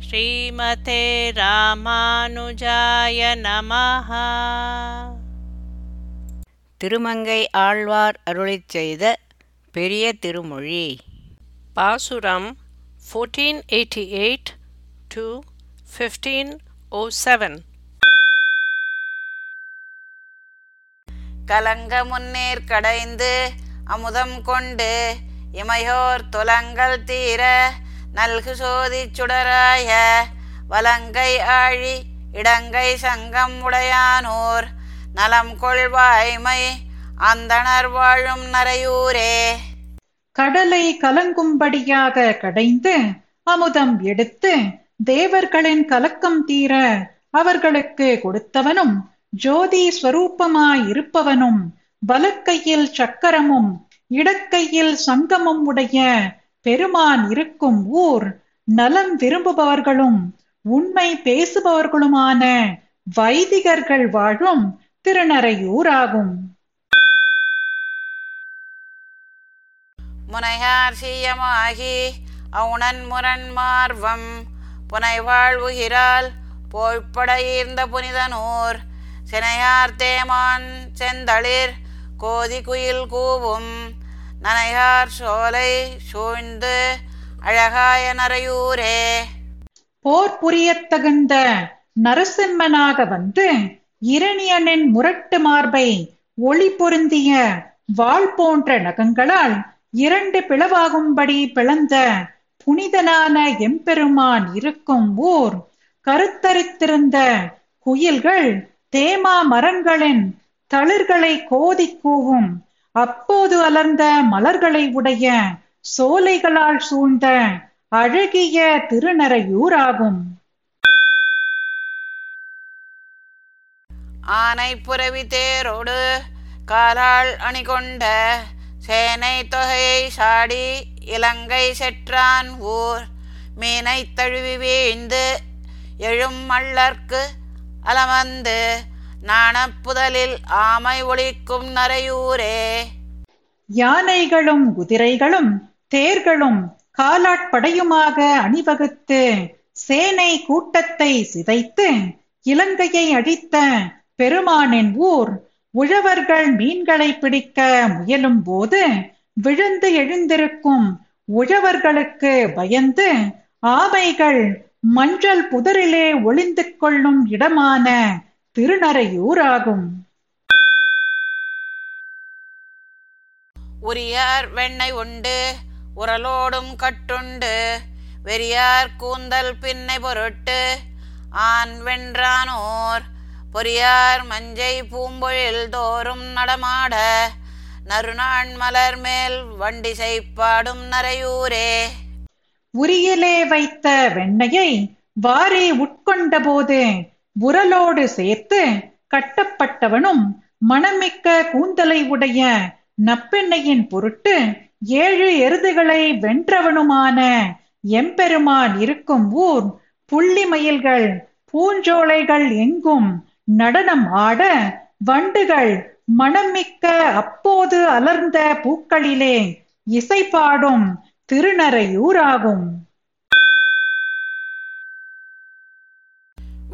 ஸ்ரீமதே ராமானுஜாய நமஹ. திருமங்கை ஆழ்வார் அருளிச் செய்த பெரிய திருமொழி. பாசுரம் 1488 to 1507 கலங்க முன்னேற் கடைந்து அமுதம் கொண்டு இமையோர் துலங்கள் தீர நல்கு சோதி சுடராய வலங்கை ஆழி இடங்கை சங்கம் உடையானோர் நலம் கொள்வாய்மை அந்தணர் வாழும் நரையூரே கடலை கலங்கும்படியாக கடைந்து அமுதம் எடுத்து தேவர்களின் கலக்கம் தீர அவர்களுக்கு கொடுத்தவனும் ஜோதி ஸ்வரூபமாய் இருப்பவனும் வலக்கையில் சக்கரமும் இடக்கையில் சங்கமும் உடைய பெருமான் இருக்கும் ஊர் நலம் விரும்புபவர்களும் உண்மை பேசுபவர்களுமான வைதிகர்கள் வாழும் திருநறையூராகும். முனையார் சீயமாகி அவுணன் முரண் மார்வம் புனை வாழ்வுகிறாள் ஈர்ந்த புனிதனூர் சினையார் தேமான் செந்தளிர் கோதி குயில் கூவும் நனையார் சோலை சூழ்ந்து அழகாய நரையூரே போர் புரியத் தகுந்த நரசிம்மனாக வந்து இரணியனின் முரட்டு மார்பை ஒளி பொருந்திய வாள் போன்ற நகங்களால் இரண்டு பிளவாகும்படி பிளந்த புனிதனான எம்பெருமான் இருக்கும் ஊர் கருத்தரித்திருந்த குயில்கள் தேமா மரங்களின் தளிர்களை கோதி கூவும் அப்போது அலர்ந்த மலர்களை உடைய சோலைகளால் சூழ்ந்த அழகிய திருநறையூராகும். ஆனை புறவி தேரோடு காலாள் அணிகொண்ட சேனை தொகையை சாடி இலங்கை செற்றான் ஊர். மீனை தழுவி வீழ்ந்து எழும் மல்லர்க்கு அலமந்து நாணப்புதலில் ஆமை ஒழிக்கும் நரையூரே. யானைகளும் குதிரைகளும் தேர்களும் காலாட்படையுமாக அணிவகுத்து சேனை கூட்டத்தை சிதைத்து இலங்கையை அழித்த பெருமானின் ஊர் உழவர்கள் மீன்களை பிடிக்க முயலும் போது விழுந்து எழுந்திருக்கும் உழவர்களுக்கு பயந்து ஆமைகள் மஞ்சள் புதரிலே ஒளிந்து கொள்ளும் இடமான திருநறையூராகும். உரியார் வெண்ணெய் உண்டு உரலோடும் கட்டுண்டு வெறியார் கூந்தல் பின்னை பொருட்டு ஆண் வென்றானோர் பொறியார் மஞ்சை பூம்பொழில் தோறும் நடமாட நறுநாண் மலர் மேல் வண்டி செய்ப்பாடும் நரையூரே உரியிலே வைத்த வெண்ணையை வாரி உட்கொண்டபோது உரலோடு சேர்த்து கட்டப்பட்டவனும் மணமிக்க கூந்தலை உடைய நப்பெண்ணையின் பொருட்டு ஏழு எருதுகளை வென்றவனுமான எம்பெருமான் இருக்கும் ஊர் புள்ளி மயில்கள் பூஞ்சோலைகள் எங்கும் நடனம் ஆட வண்டுகள் மணமிக்க அப்போது அலர்ந்த பூக்களிலே இசை பாடும்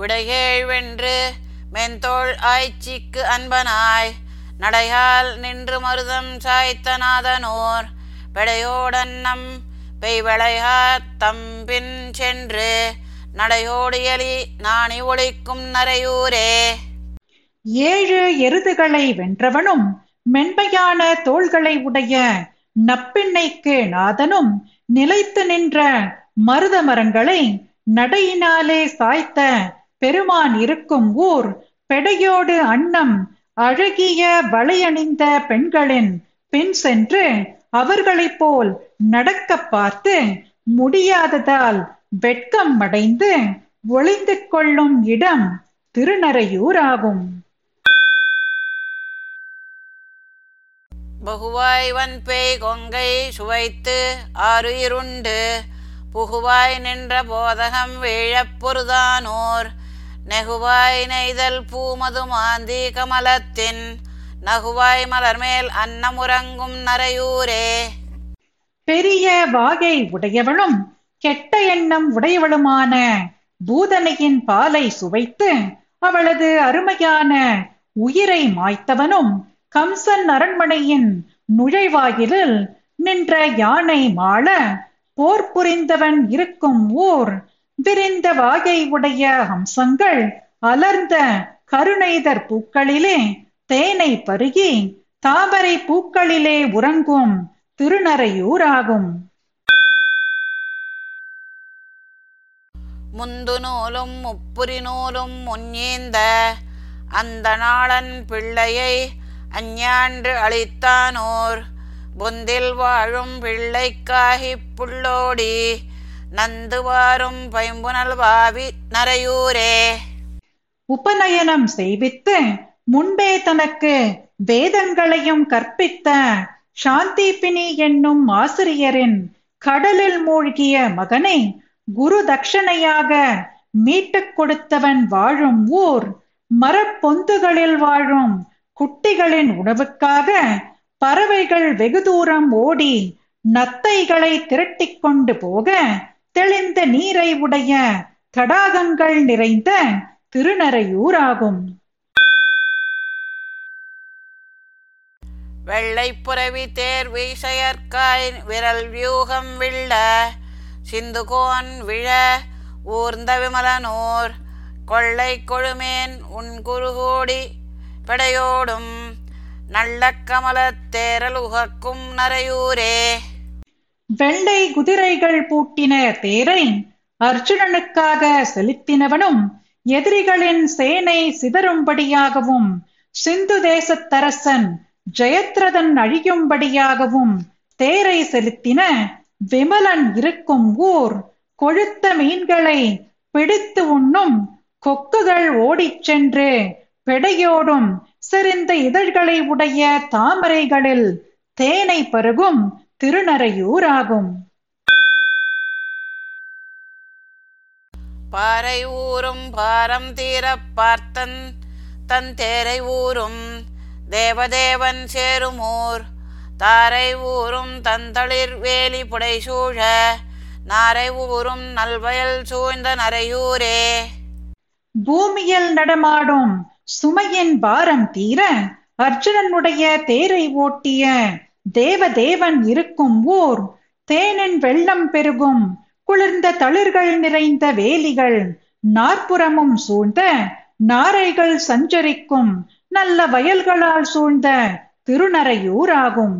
திருநறையூராகும் மென்தோள் ஆய்ச்சிக்கு அன்பனாய். நடையால் நின்று மருதம் சாய்த்தநாதனோர் பெடையோடன்னம் பெய்வளையா தம்பின் சென்று நடையோடு எலி நாணி ஒழிக்கும் நரையூரே. ஏழு எருதுகளை வென்றவனும் மென்மையான தோள்களை உடைய நப்பெண்ணைக்கு நாதனும் நிலைத்து நின்ற மருத மரங்களை நடையினாலே சாய்த்த பெருமான் இருக்கும் ஊர் பெடையோடு அன்னம் அழகிய வளையணிந்த பெண்களின் பின் சென்று அவர்களைப் போல் நடக்க பார்த்து முடியாததால் வெட்கம் அடைந்து ஒளிந்து கொள்ளும் இடம் திருநறையூராகும். பகுவாய் வன்பேய் கொங்கை சுவைத்து ஆறுயிருண்டு. புகுவாய் நின்ற போதகம் வீழப் பொருதானோர். நெகுவாய் நெய்தல் பூமது மாந்தி கமலத்தின் நகுவாய் மலர்மேல் அன்னமுறங்கும் நரையூரே. பெரிய வாகை உடையவளும் கெட்ட எண்ணம் உடையவளுமான பூதனையின் பாலை சுவைத்து அவளது அருமையான உயிரை மாய்த்தவனும் கம்சன் அரண்மனையின் நுழைவாயிலில் நின்ற யானை மாள போர் புரிந்தவன் இருக்கும் ஊர் விரிந்த வாயை உடைய ஹம்சங்கள் அலர்ந்த கருணைதர் பூக்களிலே தேனை பருகி தாமரை பூக்களிலே உறங்கும் திருநறையூராகும். முந்து நூலும் முப்புரி நூலும் முன்னேந்த அந்த நாளன் பிள்ளையை அஞ்ஞான்று அளித்தானோர். பொந்தில் வாழும் பிள்ளைக்காகிப் புள்ளோடி நந்து வாரும் பைம்புனல் வாவி நரையூரே உபநயனம் செய்வித்து முன்பே தனக்கு வேதங்களையும் கற்பித்த சாந்திபினி என்னும் ஆசிரியரின் கடலில் மூழ்கிய மகனை குரு தட்சணையாக மீட்டுக் கொடுத்தவன் வாழும் ஊர் மரப்பொந்துகளில் வாழும் குட்டிகளின் உணவுக்காக பறவைகள் வெகு தூரம் ஓடி நத்தைகளை திரட்டிக் கொண்டு போக தெளிந்த நீரை உடைய தடாகங்கள் நிறைந்த திருநறையூராகும். ஆகும் வெள்ளைப்புறவி தேர் வீசையற்காய் விரல் வியூகம் விள்ள சிந்துகோன் விழ ஊர்ந்த விமலனூர் கொள்ளை கொழுமேன் உன் குருகோடி படையோடும் நல்ல கமலத் தேரல் உகக்கும் நரையூரே வெள்ளை குதிரைகள் பூட்டின தேரை அர்ஜுனனுக்காக செலுத்தினவனும் எதிரிகளின் சேனை சிதறும்படியாகவும் சிந்து தேசத்தரசன் ஜெயத்ரதன் அழியும்படியாகவும் தேரை செலுத்தின விமலன் இருக்கும் ஊர் கொழுத்த மீன்களை பிடித்து உண்ணும் கொக்குகள் ஓடிச் சென்று பெடையோடும் செறிந்த இதழ்களை உடைய தாமரைகளில் தேனை பருகும் திருநறையூராகும். பாறை ஊரும் பாரம் தீரப் பார்த்தன் தன் தேரை ஊரும் தேவதேவன் சேருமூர் தாரை ஊரும் தந்தளிர் வேலி புடைசூழ நாரை ஊரும் நல்வயல் சூழ்ந்த நரையூரே பூமியில் நடமாடும் சுமையின் பாரம் தீர அர்ஜுனனுடைய தேரை ஓட்டிய தேவதேவன் இருக்கும் ஊர் தேனின் வெள்ளம் பெருகும் குளிர்ந்த தளிர்கள் நிறைந்த வேலிகள் நாற்புறமும் சூழ்ந்த நாரைகள் சஞ்சரிக்கும் நல்ல வயல்களால் சூழ்ந்த திருநறையூராகும்.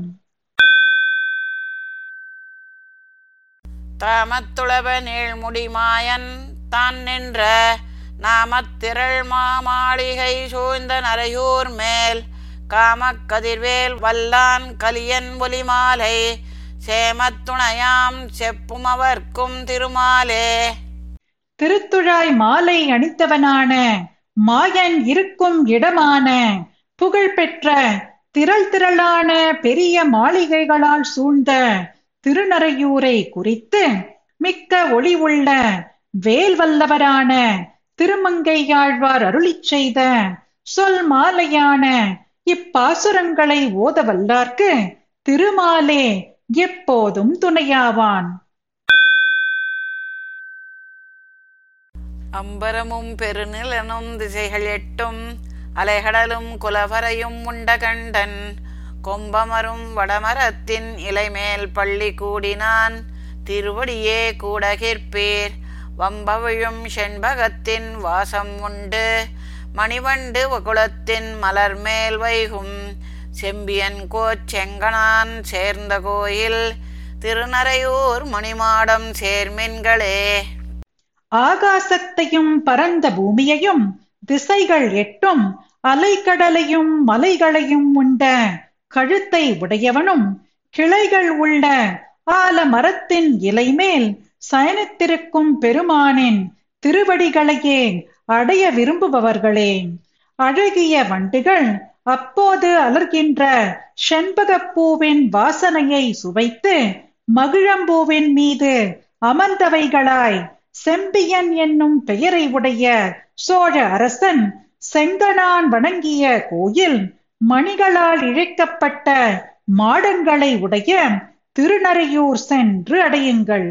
தாமத்துளவ நீழ்முடி மாயன் தான் நின்ற நாமத்திரள் மாமாளிகை சூழ்ந்த நரையூர் மேல் காமக்கதிர்வேல் வல்லான் கலியன் ஒலிமாலை சேமத்துணையாம் செப்பும் அவர்க்கும் திருமாலே. திருத்துழாய் மாலை அணித்தவனான மாயன் இருக்கும் இடமான புகழ்பெற்ற திரள் திரளான பெரிய மாளிகைகளால் சூழ்ந்த திருநறையூரை குறித்து மிக்க ஒளி உள்ள வேல் வல்லவரான திருமங்கையாழ்வார் அருளிச் செய்த சொல் மாலையான இப்பாசுரங்களை ஓத வல்லார்க்கு திருமாலே எப்போதும் துணையாவான். அம்பரமும் பெருநிலனும் திசைகள் எட்டும் அலைகடலும் குலவரையும் உண்ட கண்டன் கொம்பமரும் வடமரத்தின் இலைமேல் பள்ளி கூடினான். திருவடியே கூடகிற்பீர். வம்பவிழும் செண்பகத்தின் வாசம் உண்டு. மணிவண்டு குலத்தின் மலர் மேல் வைகும் செம்பியன் கோச்செங்கனான் சேர்ந்த கோயில் திருநரையூர் மணிமாடம் சேர்மின்களே. ஆகாசத்தையும் பரந்த பூமியையும் திசைகள் எட்டும் அலைக்கடலையும் மலைகளையும் உண்ட கழுத்தை உடையவனும் கிளைகள் உள்ள ஆல மரத்தின் இலை மேல் சயனித்திருக்கும் பெருமானின் திருவடிகளையே அடைய விரும்புபவர்களே அழகிய வண்டுகள் அப்போது அலர்கின்ற செண்பகப்பூவின் வாசனையை சுவைத்து மகிழம்பூவின் மீது அமர்ந்தவைகளாய் செம்பியன் என்னும் பெயரை உடைய சோழ அரசன் செங்கனான் வணங்கிய கோயில் மணிகளால் இழைக்கப்பட்ட மாடங்களை உடைய திருநறையூர் சென்று அடையுங்கள்.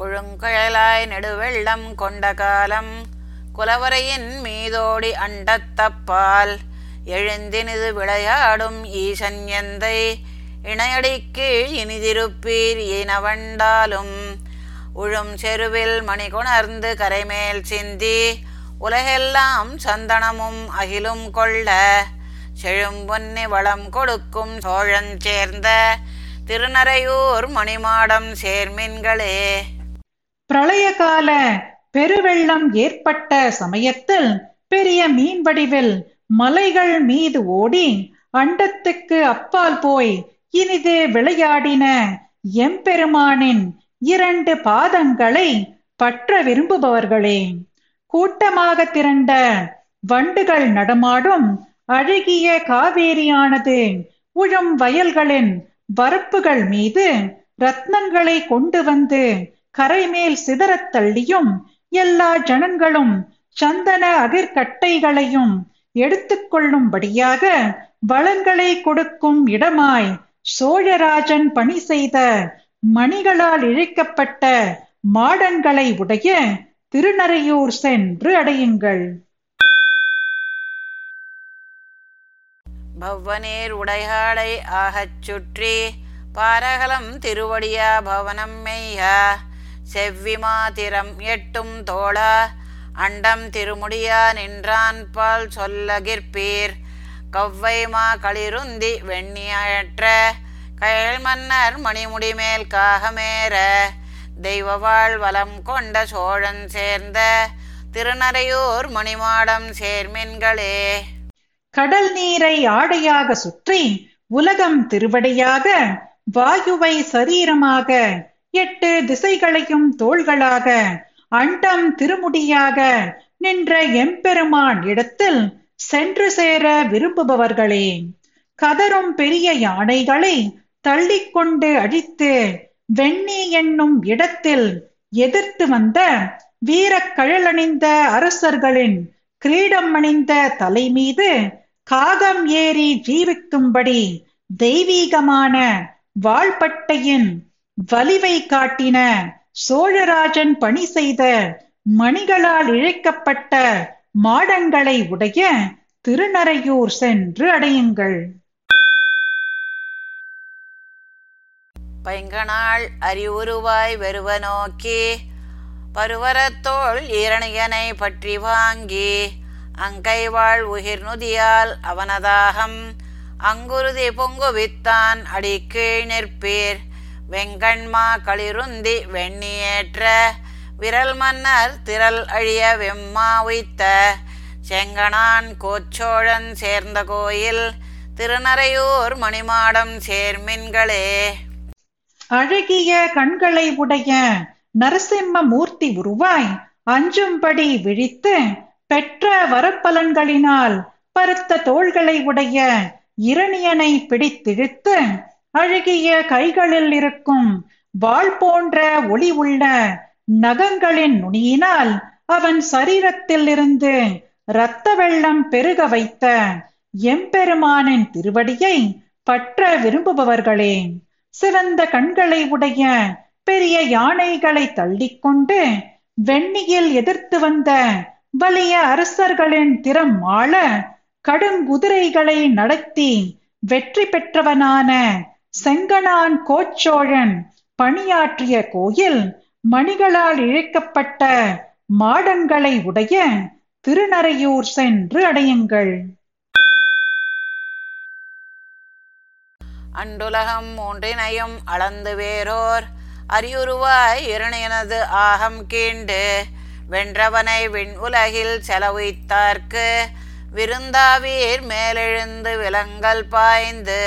குழுங்கழலாய் நெடுவெள்ளம் கொண்ட காலம் குலவரையின் மீதோடி அண்டத்தப்பால் எழுந்தினிது விளையாடும் ஈசன் எந்தை இணையடிக்கு இனிதிருப்பீர் இனவண்டாலும் உழும் செருவில் மணி கொணர்ந்து கரைமேல் சிந்தி உலகெல்லாம் சந்தனமும் அகிலும் கொள்ள செழும்பொன்னி வளம் கொடுக்கும் சோழன் சேர்ந்த திருநறையூர் மணிமாடம் சேர்மின்களே. பிரளயகால பெருவெள்ளம் ஏற்பட்ட சமயத்தில் பெரிய மீன் வடிவில் மலைகள் மீது ஓடி அண்டத்துக்கு அப்பால் போய் இனிது விளையாடின எம்பெருமானின் இரண்டு பாதங்களை பற்ற விரும்புபவர்களே. கூட்டமாக திரண்ட வண்டுகள் நடமாடும் அழகிய காவேரியானது உழும் வயல்களின் வரப்புகள் மீது ரத்னங்களை கொண்டு வந்து கரைமேல் சிதறத் தள்ளியும் எல்லா ஜனங்களும் சந்தன அதிர்கட்டைகளையும் எடுத்துக்கொள்ளும்படியாக வளங்களை கொடுக்கும் இடமாய் சோழராஜன் பணி செய்த மணிகளால் இழைக்கப்பட்ட மாடன்களை உடைய திருநறையூர் சென்று அடையுங்கள். பவ்வனேர் உடையாடை ஆகச் சுற்றி பாரகலம் திருவடியா பவனம் மெய்யா செவ்விமா திறம் எட்டும் தோழா அண்டம் திருமுடியா நின்றான் பால் சொல்லகிற்பீர் கவ்வைமா களிருந்தி வெண்ணியற்ற கயல் மன்னர் மணிமுடி மேல் காகமேற. தெய்வவாழ் வலம் கொண்ட சோழன் சேர்ந்த திருநறையூர் மணிமாடம் சேர்மின்களே. கடல் நீரை ஆடையாக சுற்றி உலகம் திருவடையாக வாயுவை சரீரமாக எட்டு திசைகளையும் தோள்களாக அண்டம் திருமுடியாக நின்ற எம்பெருமான் இடத்தில் சென்று சேர விரும்புபவர்களே கதரும் பெரிய யானைகளை தள்ளிக்கொண்டு அழித்து வெண்ணி என்னும் இடத்தில் எதிர்த்து வந்த வீரக்கழலணிந்த அரசர்களின் கிரீடம் அணிந்த தலை மீது காகம் ஏறி ஜீவிக்கும்படி தெய்வீகமான வாழ்பட்டையின் வலிவை காட்டின சோழராஜன் பணி செய்த மணிகளால் இழைக்கப்பட்ட மாடங்களை உடைய திருநறையூர் சென்று அடையுங்கள். பைங்கனால் அறிவுருவாய் வருவ நோக்கி பருவரத்தோள் இரணியனை பற்றி வாங்கி அங்கைவாள் உயிர் நுதியால் அவனதாகம் அங்குருதி பொங்குவித்தான் அடிக்கீழ் நிற்பீர். வெங்கண்மா களிருந்தி வெண்ணியேற்ற விரல் மன்னர் திரள் அழிய வெம்மா உய்த்த செங்கணான் கோச்சோழன் சேர்ந்த கோயில் திருநறையூர் மணிமாடம் சேர்மின்களே. அழகிய கண்களை உடைய நரசிம்ம மூர்த்தி உருவாய் அஞ்சும்படி விழித்து பெற்ற வரப்பலன்களினால் பருத்த தோள்களை உடைய இரணியனை பிடித்திழுத்து அழகிய கைகளில் இருக்கும் வாள் போன்ற ஒளி உள்ள நகங்களின் நுனியினால் அவன் சரீரத்தில் இருந்து இரத்த வெள்ளம் பெருக வைத்த எம்பெருமானின் திருவடியை பற்ற விரும்புபவர்களே சிறந்த கண்களை உடைய பெரிய யானைகளை தள்ளிக்கொண்டு வெண்ணியில் எதிர்த்து வந்த வலிய அரசர்களின் திறம் ஆள கடுங்குதிரைகளை நடத்தி வெற்றி பெற்றவனான செங்கணான் கோச்சோழன் பணியாற்றிய கோயில் மணிகளால் இழைக்கப்பட்ட மாடங்களை உடைய திருநறையூர் சென்று அடையுங்கள். அண்டுலகம் மூன்றினையும் அளந்து வேறோர் அரியுருவாய் இருணையனது ஆகம் கீண்டு வென்றவனை விண் உலகில் செலவித்தார்க்கு விருந்தாவீர் மேலெழுந்து விலங்கல் பாய்ந்து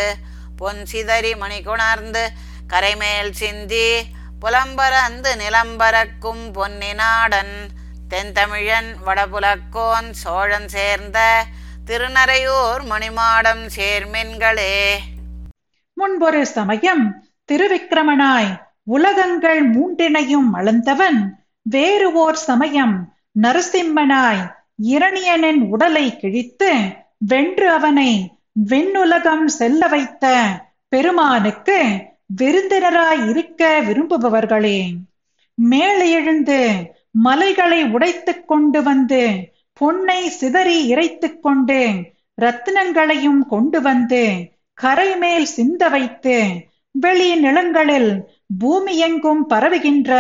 பொன் சிதறி மணி குணர்ந்து கரைமேல் சிந்தி புலம்பரந்து நிலம்பரக்கும் பொன்னினாடன் தென்தமிழன் வடபுலக்கோன் சோழன் சேர்ந்த திருநறையூர் மணிமாடம் சேர்மின்களே. முன்பொரு சமயம் திருவிக்கிரமனாய் உலகங்கள் மூன்றினையும் அளந்தவன் வேறு ஓர் சமயம் நரசிம்மனாய் இரணியனின் உடலை கிழித்து வென்று அவனை விண்ணுலகம் செல்ல வைத்த பெருமானுக்கு விருந்தினராய் இருக்க விரும்புபவர்களே மேலே எழுந்து மலைகளை உடைத்துக் கொண்டு வந்து பொன்னை சிதறி இறைத்துக் கொண்டு ரத்தினங்களையும் கொண்டு வந்து கரை மேல் சிந்த வைத்து வெளி நிலங்களில் பூமி எங்கும் பரவுகின்ற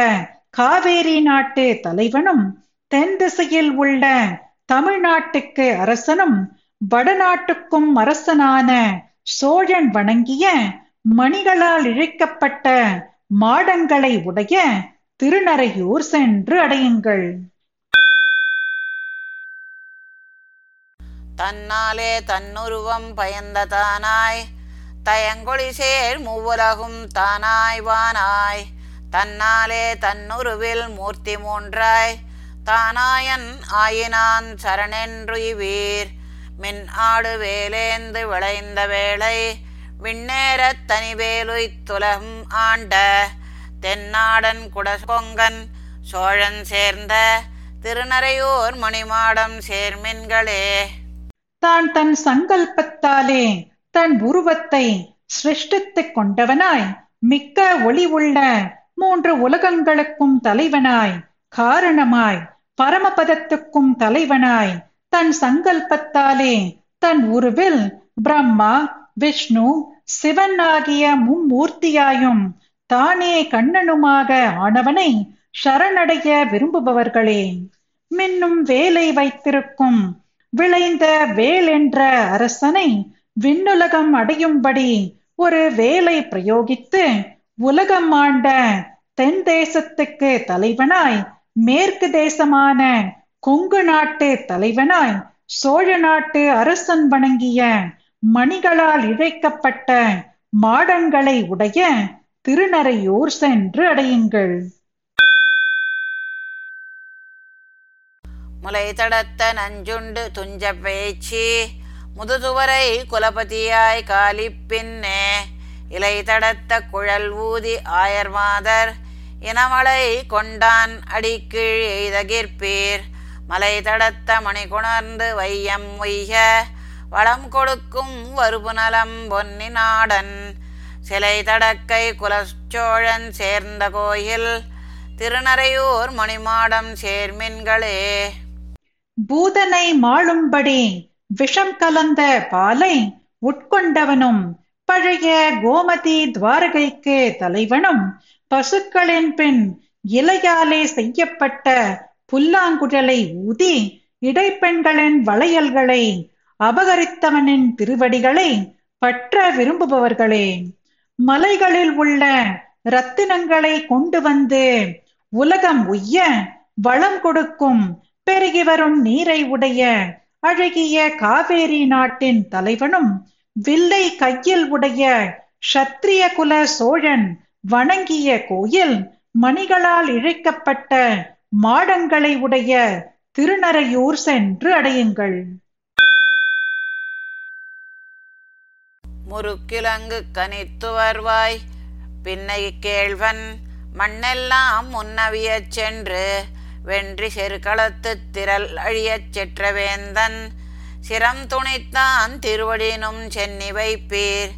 காவேரி நாட்டு தலைவனும் தென் திசையில் உள்ள தமிழ்நாட்டுக்கு அரசனும் வடநாட்டுக்கும் அரசனான சோழன் வணங்கிய மணிகளால் இழைக்கப்பட்ட மாடங்களை உடைய திருநறையூர் சென்று அடையுங்கள். தன்னாலே தன்னுருவம் பயந்த தானாய் தயங்கொழி சேர் மூவுலகும் தானாய் வானாய் தன்னாலே தன்னுருவில் மூர்த்தி மூன்றாய் தானாயன் ஆயினான் சரணென்றுய்வீர் மின் ஆடு வேலேந்து விளைந்த வேளை விண்ணேரத் தனிவேலுய்த்துலகம் ஆண்ட தென்னாடன் குடகொங்கன் சோழன் சேர்ந்த திருநறையூர் மணிமாடம் சேர்மின்களே. தான் தன் சங்கல்பத்தாலே தன் உருவத்தை சிருஷ்டித்துக் கொண்டவனாய் மிக்க ஒளி உள்ள மூன்று உலகங்களுக்கும் தலைவனாய் காரணமாய் பரமபதத்துக்கும் தலைவனாய் தன் சங்கல்பத்தாலே தன் உருவில் பிரம்மா விஷ்ணு சிவன் ஆகிய மும்மூர்த்தியாயும் தானே கண்ணனுமாக ஆனவனை சரணடைய விரும்புபவர்களே. மின்னும் வேலை வைத்திருக்கும் விளைந்த வேல் என்ற அரசனை விண்ணுலகம் அடையும்படி ஒரு வேலை பிரயோகித்து உலகம் ஆண்ட தென் தேசத்துக்கு தலைவனாய் மேற்கு தேசமான கொங்கு நாட்டு தலைவனாய் சோழ நாட்டு அரசன் வணங்கிய மணிகளால் இழைக்கப்பட்ட மாடங்களை உடைய திருநறையூர் சென்று அடையுங்கள். முலை தடத்த நஞ்சுண்டு துஞ்ச பேச்சி முதுதுவரை குலபதியாய் காலி பின்னே இலை தடத்த குழல் ஊதி ஆயர்மாதர் இனமலை கொண்டான் அடிக்கீழ் எய்தகிற்பீர். மலை தடத்த மணிகுணர்ந்து வையம் உய்ய வளம் கொடுக்கும் வருபுநலம் பொன்னி நாடன். சிலை தடக்கை குலச்சோழன் சேர்ந்த கோயில் திருநறையூர் மணிமாடம் சேர்மின்களே. பூதனை மாளும்படி விஷம் கலந்த பாலை உட்கொண்டவனும் பழைய கோமதி துவாரகைக்கு தலைவனும் பசுக்களின் பின் இலையாலே செய்யப்பட்ட புல்லாங்குழலை ஊதி இடைப்பெண்களின் வளையல்களை அபகரித்தவனின் திருவடிகளை பற்ற விரும்புபவர்களே மலைகளில் உள்ள ரத்தினங்களை கொண்டு வந்து உலகம் உய்ய வளம் கொடுக்கும் பெருகி வரும் நீரை உடைய அழகிய காவேரி நாட்டின் தலைவனும் வில்லை கையில் உடைய சத்திரிய குல சோழன் வணங்கிய கோயில் மணிகளால் இழைக்கப்பட்ட மாடங்களை உடைய திருநறையூர் சென்று அடையுங்கள். முறுக்கிலங்கு கனித்து வருவாய் பின்னை கேழ்வன் மண்ணெல்லாம் முன்னவியச் சென்று வென்றி செருக்களத்து திரள் அழியச் செற்ற வேந்தன் சிரம் துணித்தான் திருவடினும் சென்னி வைப்பீர்.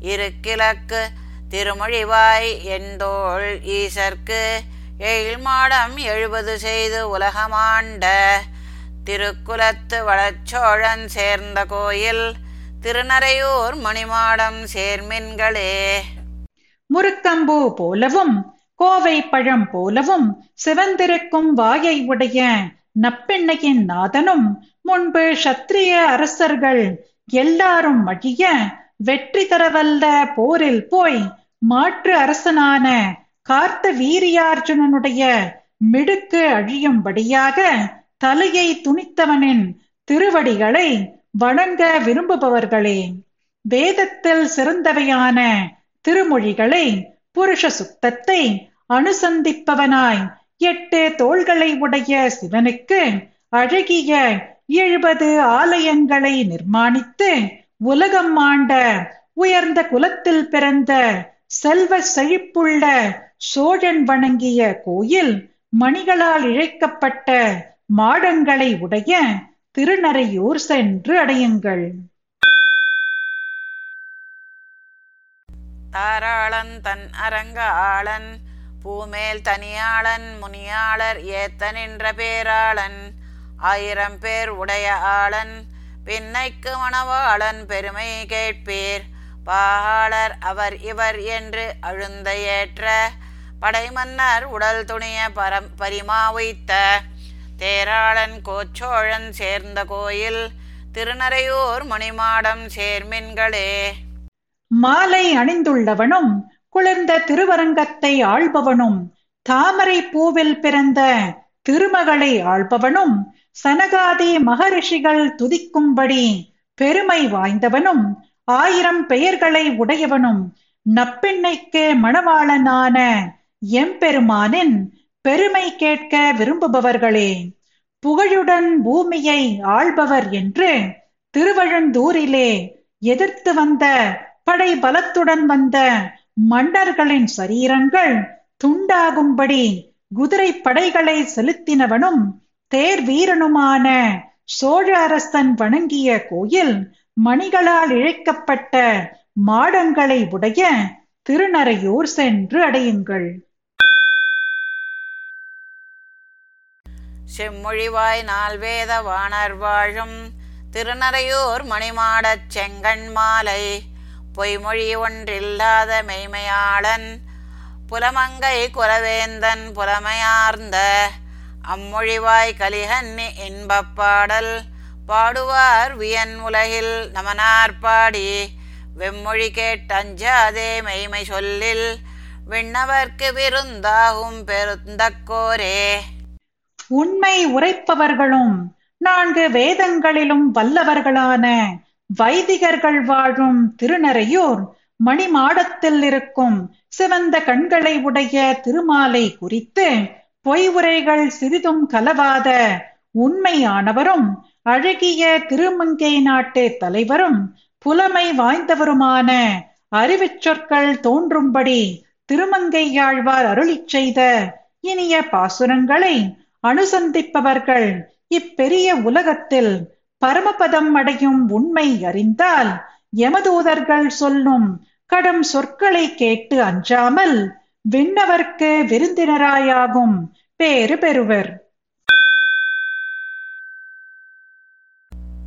இருக்கிழக்கு திருமொழிவாய் எந்தோள் ஈசர்க்கு எழில்மாடம் எழுபது செய்து உலகமாண்ட திருக்குலத்து வளச்சோழன் சேர்ந்த கோயில் திருநறையூர் மணிமாடம் சேர்மின்களே. முருக்கம்பூ போலவும் கோவை பழம் போலவும் சிவந்திருக்கும் வாயை உடைய நப்பெண்ணையின் நாதனும் முன்பு சத்திரிய அரசர்கள் எல்லாரும் அழிய வெற்றி தரவல்ல போரில் போய் மாற்று அரசனான கார்த்த வீரியார்ஜுனனுடைய மிடுக்கு அழியும்படியாக தலையை துணித்தவனின் திருவடிகளை வணங்க விரும்புபவர்களே வேதத்தில் சிறந்தவையான திருமொழிகளை புருஷ சுத்தத்தை அனுசந்திப்பவனாய் எட்டு தோள்களை உடைய சிவனுக்கு அழகிய எழுபது ஆலயங்களை நிர்மாணித்து உலகம் ஆண்ட உயர்ந்த குலத்தில் பிறந்த செல்வ செழிப்புள்ள சோழன் வணங்கிய கோயில் மணிகளால் இழைக்கப்பட்ட மாடங்களை உடைய திருநறையூர் சென்று அடையுங்கள். தாராளன் தன் அரங்க ஆளன் பூமேல் தனியாளன் முனியாளர் ஏத்த நின்ற பேராளன் ஆயிரம் பேர் உடைய ஆளன் பின்னைக்கு மணவாளன் பெருமை கேட்பீர். பாகாளர் அவர் இவர் என்று அழுந்த ஏற்ற படைமன்னர் உடல் துணிய பரம் பரிமா வைத்த தேராளன் கோச்சோழன் சேர்ந்த கோயில் திருநறையூர் மணிமாடம் சேர்மின்களே. மாலை அணிந்துள்ளவனும் குளிர்ந்த திருவரங்கத்தை ஆள்பவனும் தாமரை பூவில் பிறந்த திருமகளை ஆள்பவனும் சனகாதி மகரிஷிகள் துதிக்கும்படி பெருமை வாய்ந்தவனும் ஆயிரம் பெயர்களை உடையவனும் நப்பெண்ணைக்கே மணவாளனான எம்பெருமானின் பெருமை கேட்க விரும்புபவர்களே புகழுடன் பூமியை ஆள்பவர் என்று திருவழந்தூரிலே எதிர்த்து வந்த படை பலத்துடன் வந்த மன்னர்களின் சரீரங்கள் துண்டாகும்படி குதிரை படைகளை செலுத்தினவனும் தேர் வீரனுமான சோழ அரசன் வணங்கிய கோயில் மணிகளால் இழைக்கப்பட்ட மாடங்களை உடைய திருநறையூர் சென்று அடையுங்கள். செம்மொழிவாய் நால்வேத வாணர் வாழும் திருநறையூர் மணிமாடச் செங்கண் மாலை பொய்மொழி ஒன்றில்லாத மெய்மையாளன் புலமங்கை குலவேந்தன் புலமையார்ந்த அம்மொழிவாய் கலிகன்னி இன்பப்பாடல் பாடல் பாடுவார் வியன் உலகில் நமனார் பாடி. வெம்மொழி கேட்டஞ்சாதே மெய்மை சொல்லில். விண்ணவர்க்கு விருந்தாகும் பெருந்தக்கோரே. உண்மை உரைப்பவர்களும் நான்கு வேதங்களிலும் வல்லவர்களான வைதிகர்கள் வாழும் திருநறையூர் மணிமாடத்தில் இருக்கும் சிவந்த கண்களை உடைய திருமாலை குறித்து பொய் உரைகள் சிறிதும் கலவாத உண்மையானவரும் அழகிய திருமங்கை நாட்டு தலைவரும் புலமை வாய்ந்தவருமான அறிவுச் சொற்கள் தோன்றும்படி திருமங்கையாழ்வார் அருளிச் செய்த இனிய பாசுரங்களை அனுசந்திப்பவர்கள் இப்பெரிய உலகத்தில் பரமபதம் அடையும் உண்மை அறிந்தால் யமதூதர்கள் சொல்லும் கடும் சொற்களை கேட்டு அஞ்சாமல் விண்ணவர்க்கு விருந்தினராயாகும் பேறு பெறுவர்.